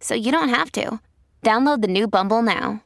so you don't have to. Download the new Bumble now.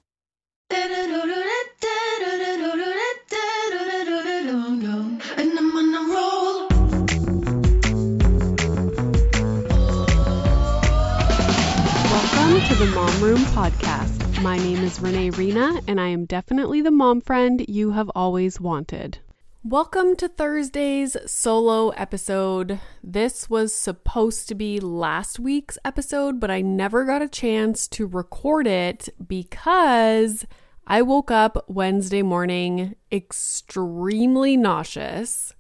Welcome to the Mom Room Podcast. My name is Renee Reina, and I am definitely the mom friend you have always wanted. Welcome to Thursday's solo episode. This was supposed to be last week's episode, but I never got a chance to record it because I woke up Wednesday morning extremely nauseous.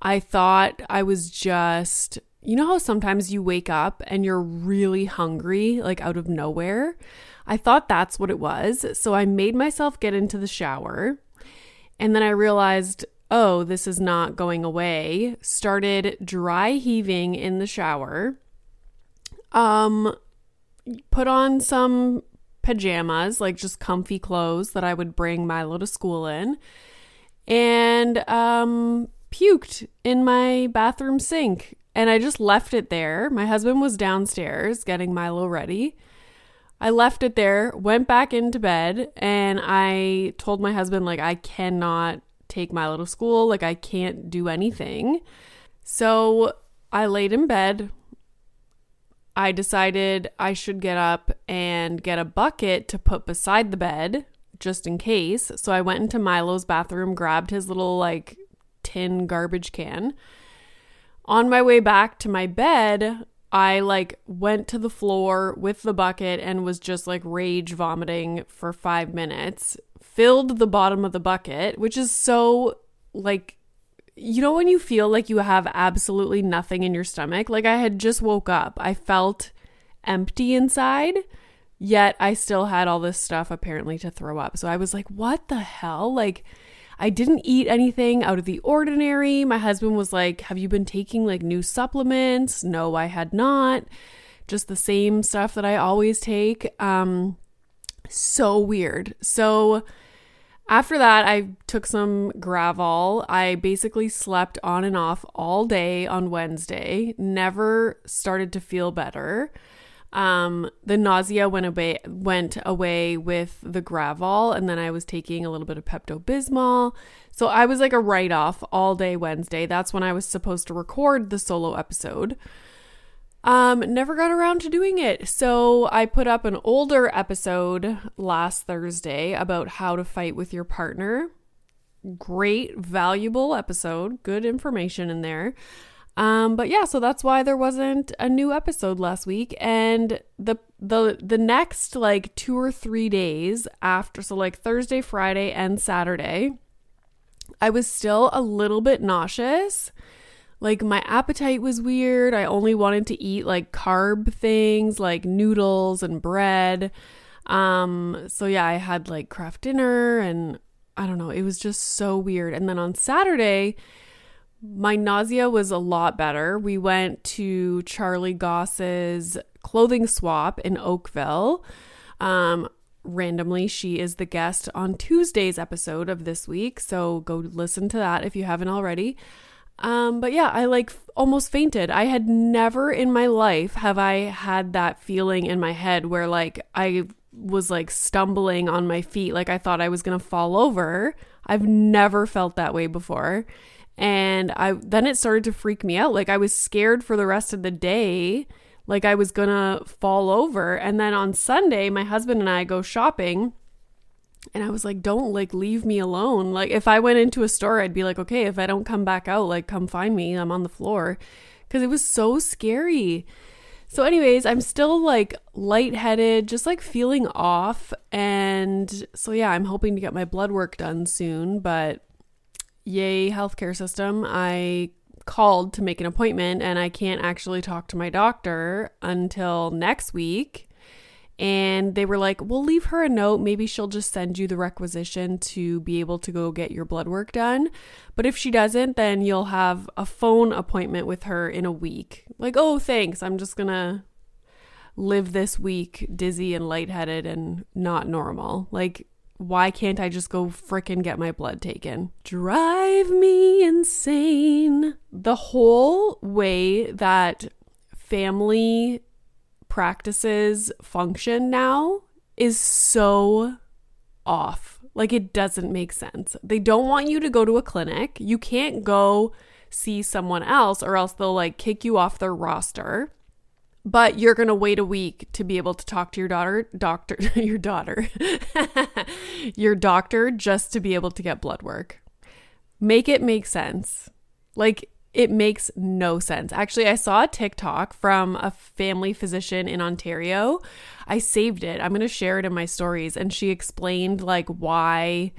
I thought I was just, you know how sometimes you wake up and you're really hungry, like out of nowhere? I thought that's what it was. So I made myself get into the shower. And then I realized, oh, this is not going away. Started dry heaving in the shower. Um, put on some pajamas, like just comfy clothes that I would bring Milo to school in. And um puked in my bathroom sink and I just left it there. My husband was downstairs getting Milo ready. I left it there, went back into bed, and I told my husband, like, I cannot take Milo to school. Like, I can't do anything. So I laid in bed. I decided I should get up and get a bucket to put beside the bed just in case. So I went into Milo's bathroom, grabbed his little, like, tin garbage can. On my way back to my bed, I like went to the floor with the bucket and was just like rage vomiting for 5 minutes. Filled the bottom of the bucket, which is so like you know when you feel like you have absolutely nothing in your stomach? Like I had just woke up. I felt empty inside, yet I still had all this stuff apparently to throw up. So I was like, "What the hell?" Like I didn't eat anything out of the ordinary. My husband was like, Have you been taking like new supplements? No, I had not. Just the same stuff that I always take. Um, so weird. So after that, I took some Gravol. I basically slept on and off all day on Wednesday, never started to feel better. Um, the nausea went away went away with the Gravol, and then I was taking a little bit of Pepto Bismol. So I was like a write off all day Wednesday. That's when I was supposed to record the solo episode. Um, never got around to doing it. So I put up an older episode last Thursday about how to fight with your partner. Great, valuable episode. Good information in there. Um, but yeah, so that's why there wasn't a new episode last week. And the the the next like two or three days after, so like Thursday, Friday, and Saturday, I was still a little bit nauseous. Like my appetite was weird. I only wanted to eat like carb things like noodles and bread. Um, so yeah, I had like Kraft Dinner and I don't know, it was just so weird. And then on Saturday, my nausea was a lot better. We went to Charlie Goss's clothing swap in Oakville. Um, randomly, she is the guest on Tuesday's episode of this week. So go listen to that if you haven't already. Um, but yeah, I like almost fainted. I had never in my life have I had that feeling in my head where like I was like stumbling on my feet, like I thought I was gonna fall over. I've never felt that way before and I then it started to freak me out. Like I was scared for the rest of the day, like I was gonna fall over. And then on Sunday, my husband and I go shopping, and I was like, "Don't like leave me alone." Like if I went into a store, I'd be like, "Okay, if I don't come back out, like come find me. I'm on the floor," because it was so scary. So, anyways, I'm still like lightheaded, just like feeling off. And so, yeah, I'm hoping to get my blood work done soon, but yay healthcare system i called to make an appointment and i can't actually talk to my doctor until next week And they were like, we'll leave her a note. Maybe she'll just send you the requisition to be able to go get your blood work done. But if she doesn't, then you'll have a phone appointment with her in a week. Like, oh, thanks. I'm just going to live this week dizzy and lightheaded and not normal. Like, why can't I just go fricking get my blood taken? Drive me insane. The whole way that family practices function now is so off. Like it doesn't make sense. They don't want you to go to a clinic. You can't go see someone else or else they'll like kick you off their roster. But you're going to wait a week to be able to talk to your daughter, doctor, your daughter, your doctor just to be able to get blood work. Make it make sense. Like it makes no sense. Actually, I saw a TikTok from a family physician in Ontario. I saved it. I'm going to share it in my stories and she explained like why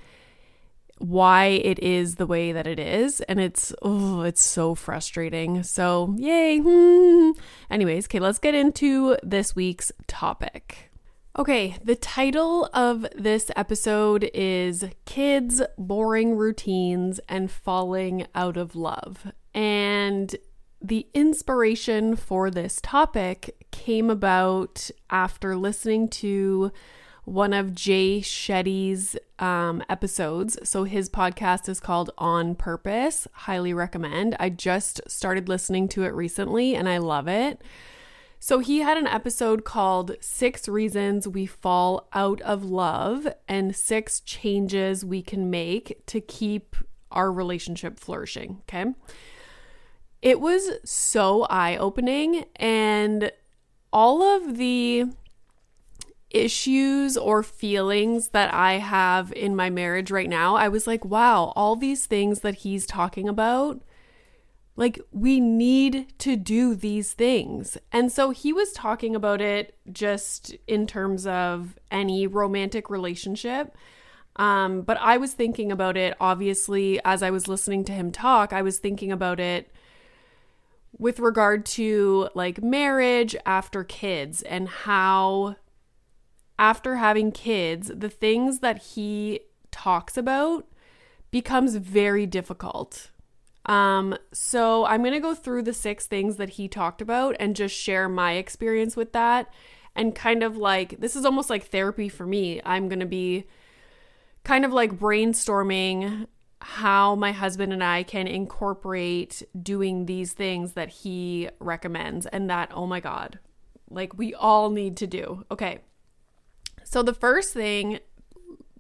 why it is the way that it is and it's oh it's so frustrating so yay anyways okay let's get into this week's topic okay the title of this episode is kids boring routines and falling out of love and the inspiration for this topic came about after listening to one of Jay Shetty's um, episodes. So his podcast is called On Purpose. Highly recommend. I just started listening to it recently and I love it. So he had an episode called Six Reasons We Fall Out of Love and Six Changes We Can Make to Keep Our Relationship Flourishing. Okay. It was so eye opening, and all of the issues or feelings that I have in my marriage right now, I was like, wow, all these things that he's talking about, like, we need to do these things. And so he was talking about it just in terms of any romantic relationship. Um, but I was thinking about it, obviously, as I was listening to him talk, I was thinking about it with regard to like marriage after kids and how after having kids, the things that he talks about becomes very difficult. Um, so I'm going to go through the six things that he talked about and just share my experience with that and kind of like this is almost like therapy for me. I'm going to be kind of like brainstorming how my husband and I can incorporate doing these things that he recommends and that, oh my God, like we all need to do. Okay. So, the first thing,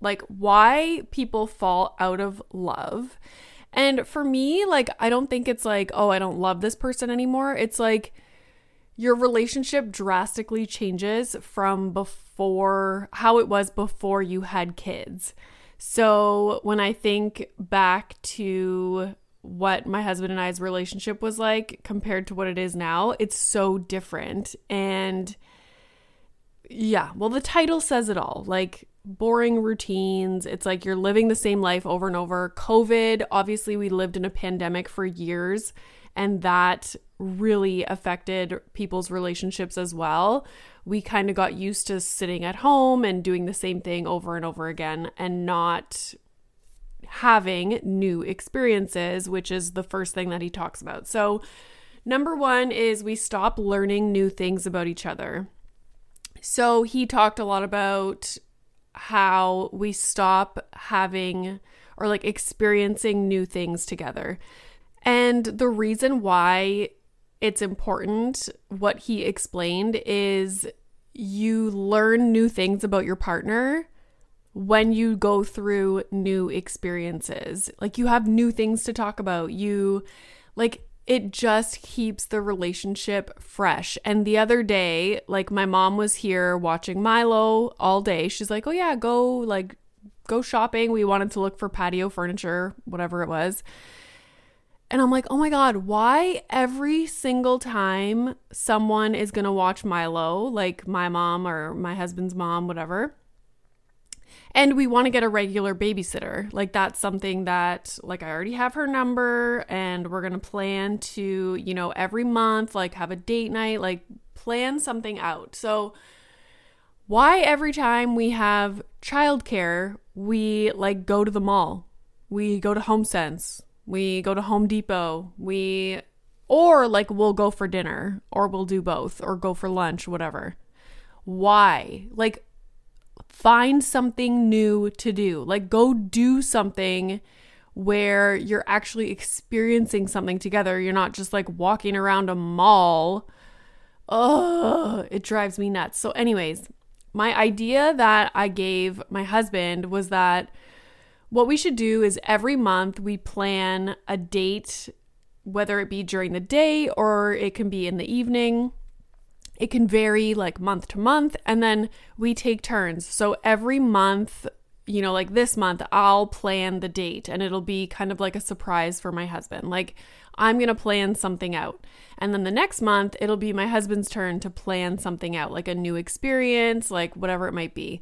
like why people fall out of love. And for me, like, I don't think it's like, oh, I don't love this person anymore. It's like your relationship drastically changes from before how it was before you had kids. So when I think back to what my husband and I's relationship was like compared to what it is now, it's so different. And yeah, well, the title says it all like boring routines. It's like you're living the same life over and over. COVID, obviously, we lived in a pandemic for years, and that really affected people's relationships as well we kind of got used to sitting at home and doing the same thing over and over again and not having new experiences, which is the first thing that he talks about. So, number one is we stop learning new things about each other. So, he talked a lot about how we stop having or like experiencing new things together. And the reason why it's important. What he explained is you learn new things about your partner when you go through new experiences. Like you have new things to talk about. You like it just keeps the relationship fresh. And the other day, like my mom was here watching Milo all day. She's like, "Oh yeah, go like go shopping. We wanted to look for patio furniture, whatever it was." And I'm like, oh my God, why every single time someone is going to watch Milo, like my mom or my husband's mom, whatever, and we want to get a regular babysitter. Like that's something that like I already have her number and we're going to plan to, you know, every month like have a date night, like plan something out. So Why every time we have childcare, we like go to the mall, we go to HomeSense, we go to Home Depot, we or like we'll go for dinner or we'll do both or go for lunch, whatever. Why? Like find something new to do. Like go do something where you're actually experiencing something together. You're not just like walking around a mall. Oh, it drives me nuts. So anyways, my idea that I gave my husband was that what we should do is every month we plan a date, whether it be during the day or it can be in the evening. It can vary like month to month, and then we take turns. So every month, you know, like this month, I'll plan the date and it'll be kind of like a surprise for my husband. Like, I'm going to plan something out. And then the next month, it'll be my husband's turn to plan something out, like a new experience, like whatever it might be.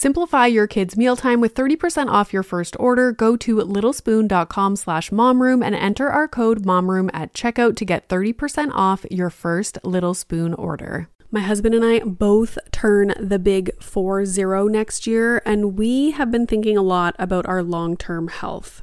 Simplify your kids' mealtime with 30% off your first order. Go to littlespoon.com slash momroom and enter our code momroom at checkout to get 30% off your first Little Spoon order. My husband and I both turn the big 4 0 next year, and we have been thinking a lot about our long term health.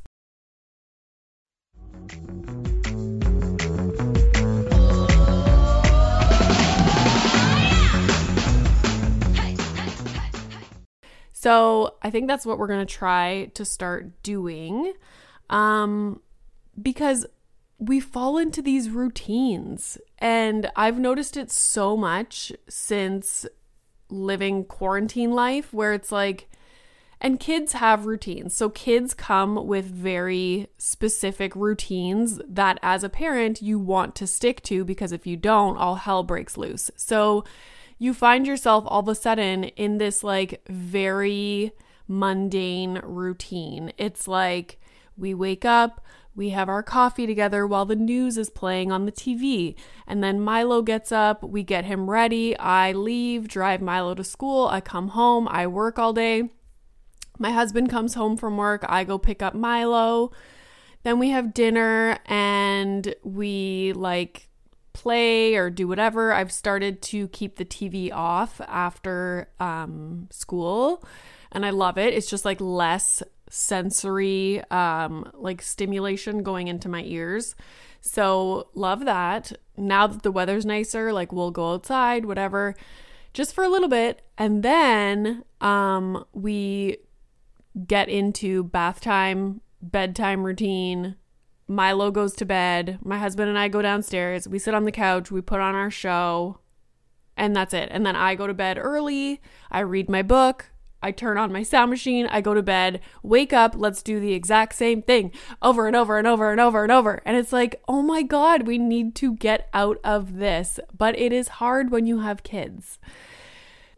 So I think that's what we're going to try to start doing um, because we fall into these routines. And I've noticed it so much since living quarantine life where it's like, and kids have routines. So kids come with very specific routines that as a parent you want to stick to because if you don't, all hell breaks loose. So you find yourself all of a sudden in this like very mundane routine. It's like we wake up, we have our coffee together while the news is playing on the TV. And then Milo gets up, we get him ready. I leave, drive Milo to school. I come home, I work all day. My husband comes home from work, I go pick up Milo. Then we have dinner and we like play or do whatever. I've started to keep the TV off after um, school, and I love it. It's just like less sensory, um, like stimulation going into my ears. So, love that. Now that the weather's nicer, like we'll go outside, whatever, just for a little bit. And then um, we get into bath time, bedtime routine, Milo goes to bed. My husband and I go downstairs. We sit on the couch. We put on our show. And that's it. And then I go to bed early. I read my book. I turn on my sound machine. I go to bed. Wake up. Let's do the exact same thing over and over and over and over and over. And it's like, oh my God, we need to get out of this. But it is hard when you have kids.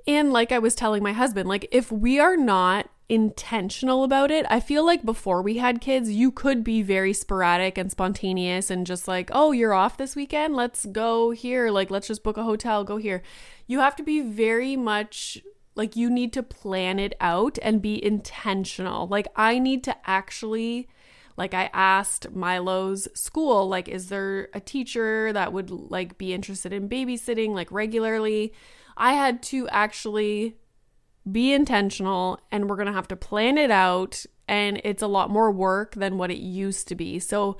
And like I was telling my husband, like if we are not intentional about it. I feel like before we had kids, you could be very sporadic and spontaneous and just like, oh, you're off this weekend? Let's go here. Like, let's just book a hotel, go here. You have to be very much like, you need to plan it out and be intentional. Like, I need to actually. Like I asked Milo's school, like, is there a teacher that would like be interested in babysitting like regularly? I had to actually be intentional and we're going to have to plan it out and it's a lot more work than what it used to be. So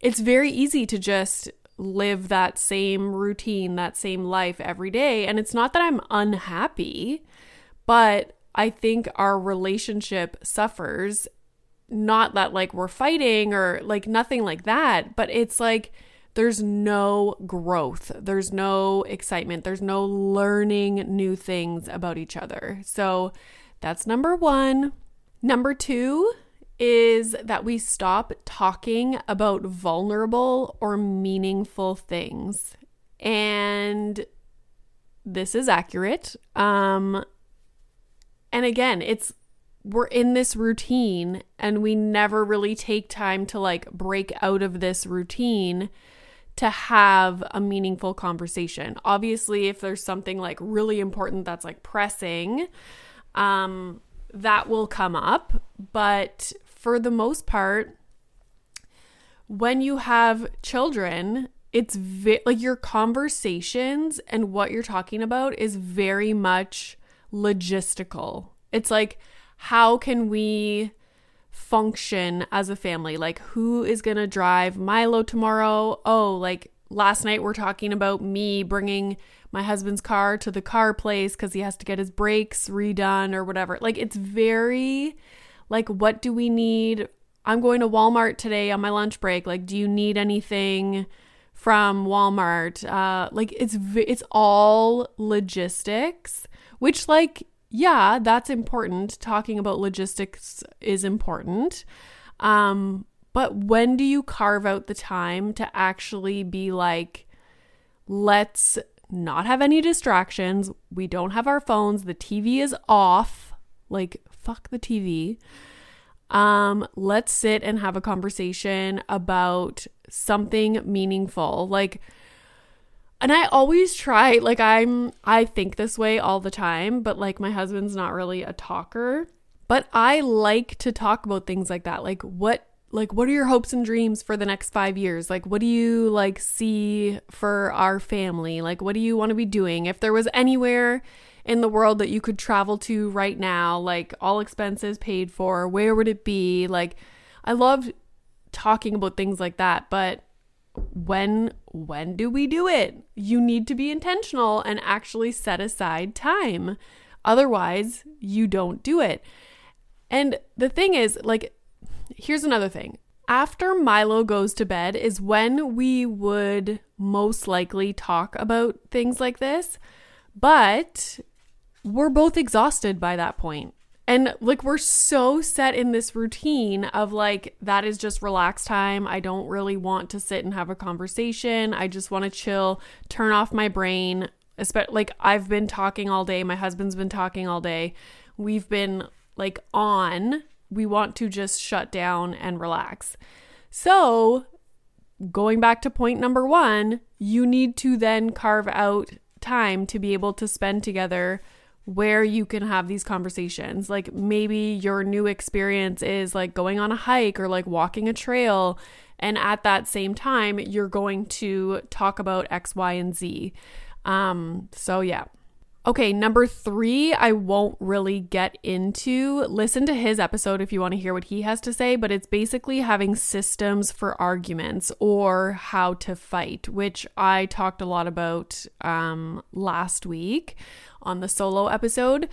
it's very easy to just live that same routine, that same life every day and it's not that I'm unhappy, but I think our relationship suffers not that like we're fighting or like nothing like that, but it's like there's no growth, there's no excitement, there's no learning new things about each other. So that's number one. Number two is that we stop talking about vulnerable or meaningful things. And this is accurate. Um, and again, it's we're in this routine and we never really take time to like break out of this routine to have a meaningful conversation. Obviously, if there's something like really important that's like pressing, um, that will come up. But for the most part, when you have children, it's vi- like your conversations and what you're talking about is very much logistical. It's like, how can we function as a family. Like, who is going to drive Milo tomorrow? Oh, like last night we're talking about me bringing my husband's car to the car place because he has to get his brakes redone or whatever. Like, it's very like, what do we need? I'm going to Walmart today on my lunch break. Like, do you need anything? from Walmart. Uh, like it's it's all logistics, which like yeah, that's important. Talking about logistics is important. Um, but when do you carve out the time to actually be like, let's not have any distractions. We don't have our phones. The TV is off. Like, fuck the TV. Um, let's sit and have a conversation about something meaningful. Like, and I always try, like, I'm, I think this way all the time, but like, my husband's not really a talker. But I like to talk about things like that. Like, what like what are your hopes and dreams for the next 5 years like what do you like see for our family like what do you want to be doing if there was anywhere in the world that you could travel to right now like all expenses paid for where would it be like i love talking about things like that but when when do we do it you need to be intentional and actually set aside time otherwise you don't do it and the thing is like here's another thing. After Milo goes to bed is when we would most likely talk about things like this, but we're both exhausted by that point. And like we're so set in this routine of like that is just relax time. I don't really want to sit and have a conversation. I just want to chill, turn off my brain. Especially like I've been talking all day, my husband's been talking all day. We've been like on we want to just shut down and relax. So, going back to point number one, you need to then carve out time to be able to spend together where you can have these conversations. Like maybe your new experience is like going on a hike or like walking a trail. And at that same time, you're going to talk about X, Y, and Z. Um, so, yeah. Okay, number three, I won't really get into. Listen to his episode if you want to hear what he has to say, but it's basically having systems for arguments or how to fight, which I talked a lot about um, last week on the solo episode.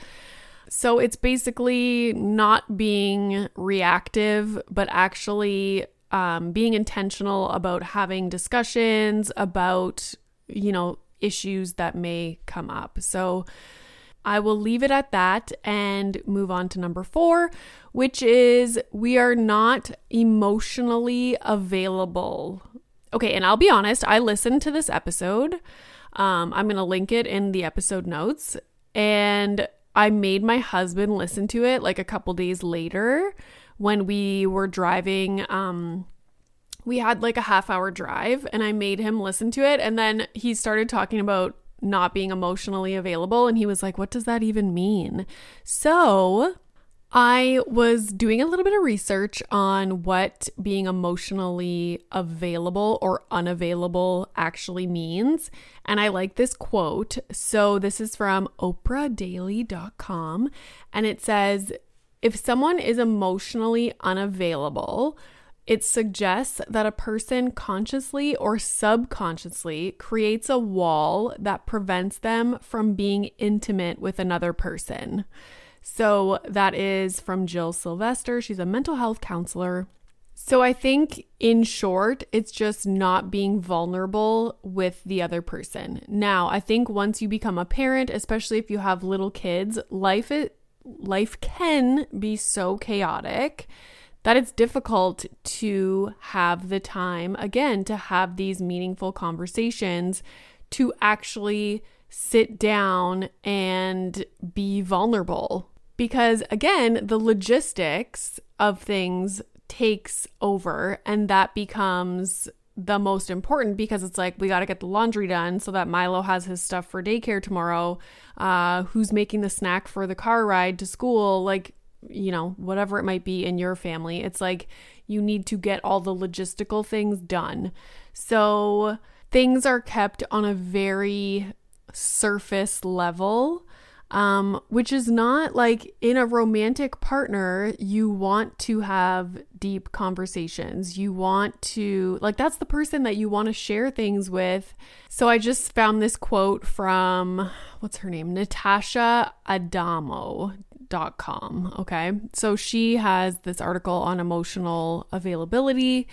So it's basically not being reactive, but actually um, being intentional about having discussions about, you know, issues that may come up. So I will leave it at that and move on to number four, which is we are not emotionally available. Okay, and I'll be honest, I listened to this episode. Um, I'm going to link it in the episode notes. And I made my husband listen to it like a couple days later when we were driving um, we had like a half hour drive and I made him listen to it. And then he started talking about not being emotionally available. And he was like, What does that even mean? So I was doing a little bit of research on what being emotionally available or unavailable actually means. And I like this quote. So this is from oprahdaily.com. And it says, If someone is emotionally unavailable, it suggests that a person consciously or subconsciously creates a wall that prevents them from being intimate with another person. So that is from Jill Sylvester. She's a mental health counselor. So I think in short, it's just not being vulnerable with the other person. Now, I think once you become a parent, especially if you have little kids, life it life can be so chaotic that it's difficult to have the time, again, to have these meaningful conversations, to actually sit down and be vulnerable. Because again, the logistics of things takes over, and that becomes the most important because it's like we got to get the laundry done so that Milo has his stuff for daycare tomorrow. Uh, who's making the snack for the car ride to school? Like you know, whatever it might be in your family. It's like you need to get all the logistical things done. So things are kept on a very surface level. Um, which is not like in a romantic partner, you want to have deep conversations. You want to, like, that's the person that you want to share things with. So I just found this quote from, what's her name? Natasha Adamo com. Okay. So she has this article on emotional availability.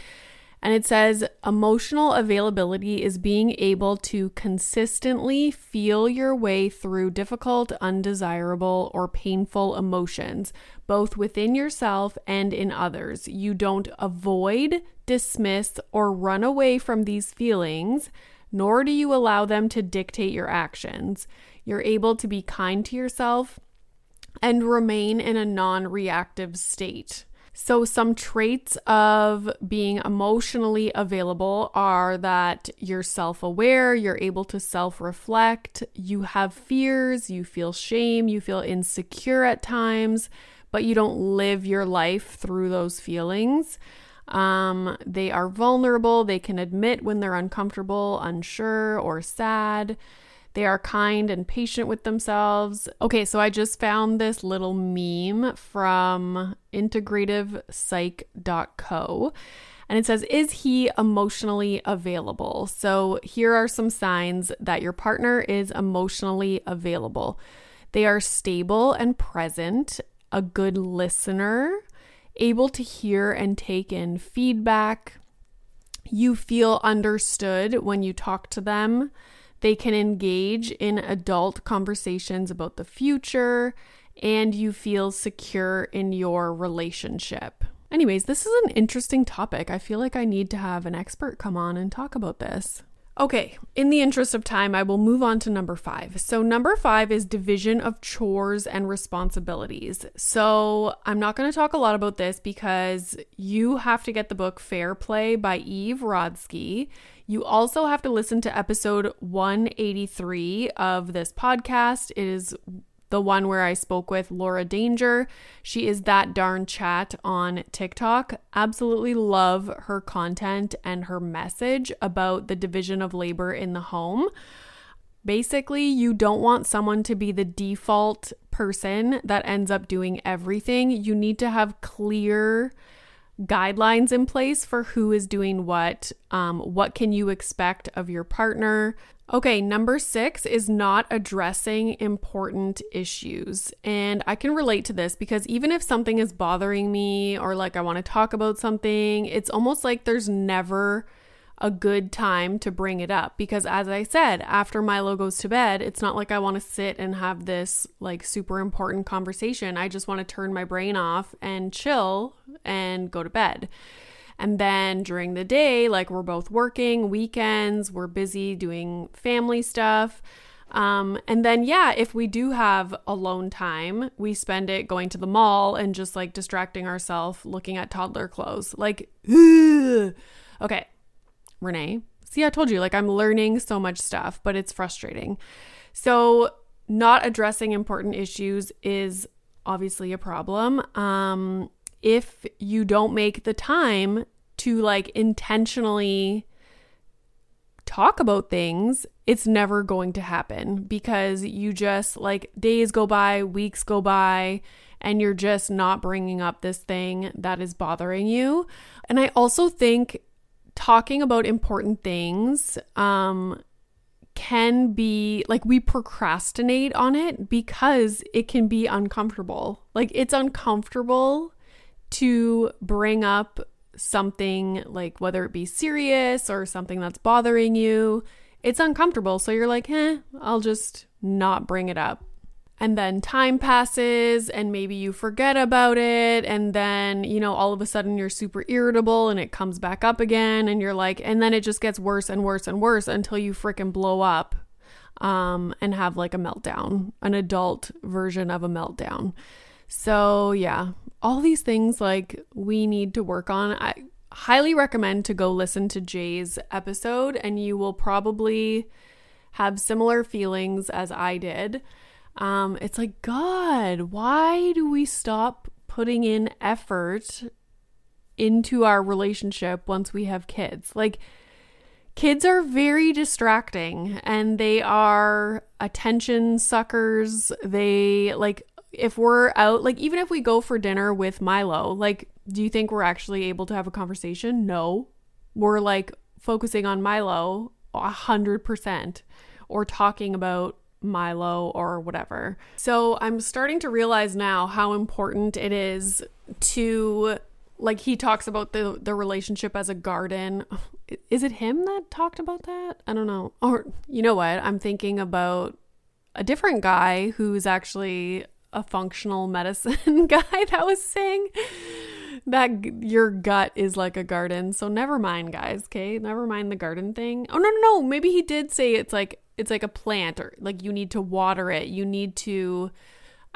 And it says emotional availability is being able to consistently feel your way through difficult, undesirable, or painful emotions, both within yourself and in others. You don't avoid, dismiss, or run away from these feelings, nor do you allow them to dictate your actions. You're able to be kind to yourself and remain in a non reactive state. So, some traits of being emotionally available are that you're self aware, you're able to self reflect, you have fears, you feel shame, you feel insecure at times, but you don't live your life through those feelings. Um, they are vulnerable, they can admit when they're uncomfortable, unsure, or sad. They are kind and patient with themselves. Okay, so I just found this little meme from integrativepsych.co. And it says, Is he emotionally available? So here are some signs that your partner is emotionally available. They are stable and present, a good listener, able to hear and take in feedback. You feel understood when you talk to them. They can engage in adult conversations about the future, and you feel secure in your relationship. Anyways, this is an interesting topic. I feel like I need to have an expert come on and talk about this. Okay, in the interest of time, I will move on to number five. So, number five is division of chores and responsibilities. So, I'm not going to talk a lot about this because you have to get the book Fair Play by Eve Rodsky. You also have to listen to episode 183 of this podcast. It is the one where I spoke with Laura Danger. She is that darn chat on TikTok. Absolutely love her content and her message about the division of labor in the home. Basically, you don't want someone to be the default person that ends up doing everything. You need to have clear guidelines in place for who is doing what. Um, what can you expect of your partner? Okay, number six is not addressing important issues. And I can relate to this because even if something is bothering me or like I want to talk about something, it's almost like there's never a good time to bring it up because as I said, after Milo goes to bed, it's not like I want to sit and have this like super important conversation. I just want to turn my brain off and chill and go to bed. And then during the day, like we're both working, weekends, we're busy doing family stuff. Um, and then, yeah, if we do have alone time, we spend it going to the mall and just like distracting ourselves looking at toddler clothes. Like, ugh. okay, Renee. See, I told you, like, I'm learning so much stuff, but it's frustrating. So, not addressing important issues is obviously a problem. Um, if you don't make the time to like intentionally talk about things, it's never going to happen because you just like days go by, weeks go by, and you're just not bringing up this thing that is bothering you. And I also think talking about important things um, can be like we procrastinate on it because it can be uncomfortable. Like it's uncomfortable to bring up something like whether it be serious or something that's bothering you. It's uncomfortable. So you're like, eh, I'll just not bring it up and then time passes and maybe you forget about it and then you know all of a sudden you're super irritable and it comes back up again and you're like and then it just gets worse and worse and worse until you freaking blow up um and have like a meltdown an adult version of a meltdown. So yeah all these things like we need to work on. I highly recommend to go listen to jay's episode and you will probably have similar feelings as i did um, it's like, God, why do we stop putting in effort into our relationship once we have kids? Like, kids are very distracting and they are attention suckers. They, like, if we're out, like, even if we go for dinner with Milo, like, do you think we're actually able to have a conversation? No. We're like focusing on Milo a hundred percent or talking about Milo or whatever. So I'm starting to realize now how important it is to like he talks about the the relationship as a garden. Is it him that talked about that? I don't know. Or you know what? I'm thinking about a different guy who's actually a functional medicine guy that was saying that your gut is like a garden. So never mind, guys. Okay, never mind the garden thing. Oh no, no, no. Maybe he did say it's like it's like a plant or like you need to water it. You need to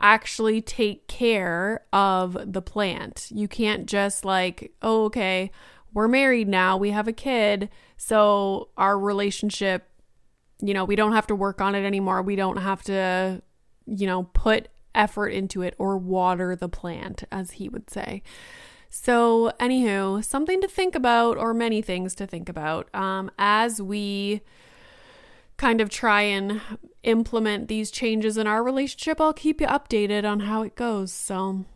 actually take care of the plant. You can't just like, oh, okay, we're married now, we have a kid, so our relationship, you know, we don't have to work on it anymore. We don't have to, you know, put effort into it or water the plant, as he would say. So, anywho, something to think about, or many things to think about, um, as we kind of try and implement these changes in our relationship. I'll keep you updated on how it goes. So,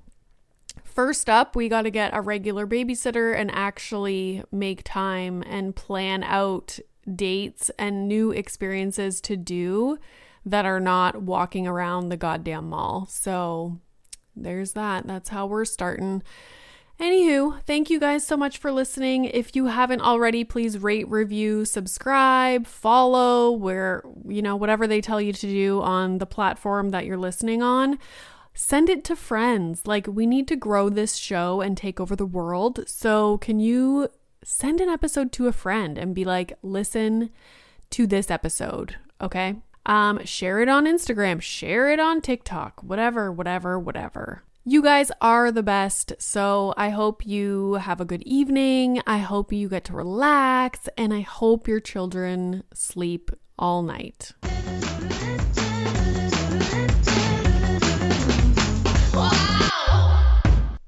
first up, we got to get a regular babysitter and actually make time and plan out dates and new experiences to do that are not walking around the goddamn mall. So, there's that. That's how we're starting. Anywho, thank you guys so much for listening. If you haven't already, please rate, review, subscribe, follow, where, you know, whatever they tell you to do on the platform that you're listening on. Send it to friends. Like, we need to grow this show and take over the world. So, can you send an episode to a friend and be like, listen to this episode? Okay. Um, share it on Instagram, share it on TikTok, whatever, whatever, whatever. You guys are the best. So I hope you have a good evening. I hope you get to relax and I hope your children sleep all night.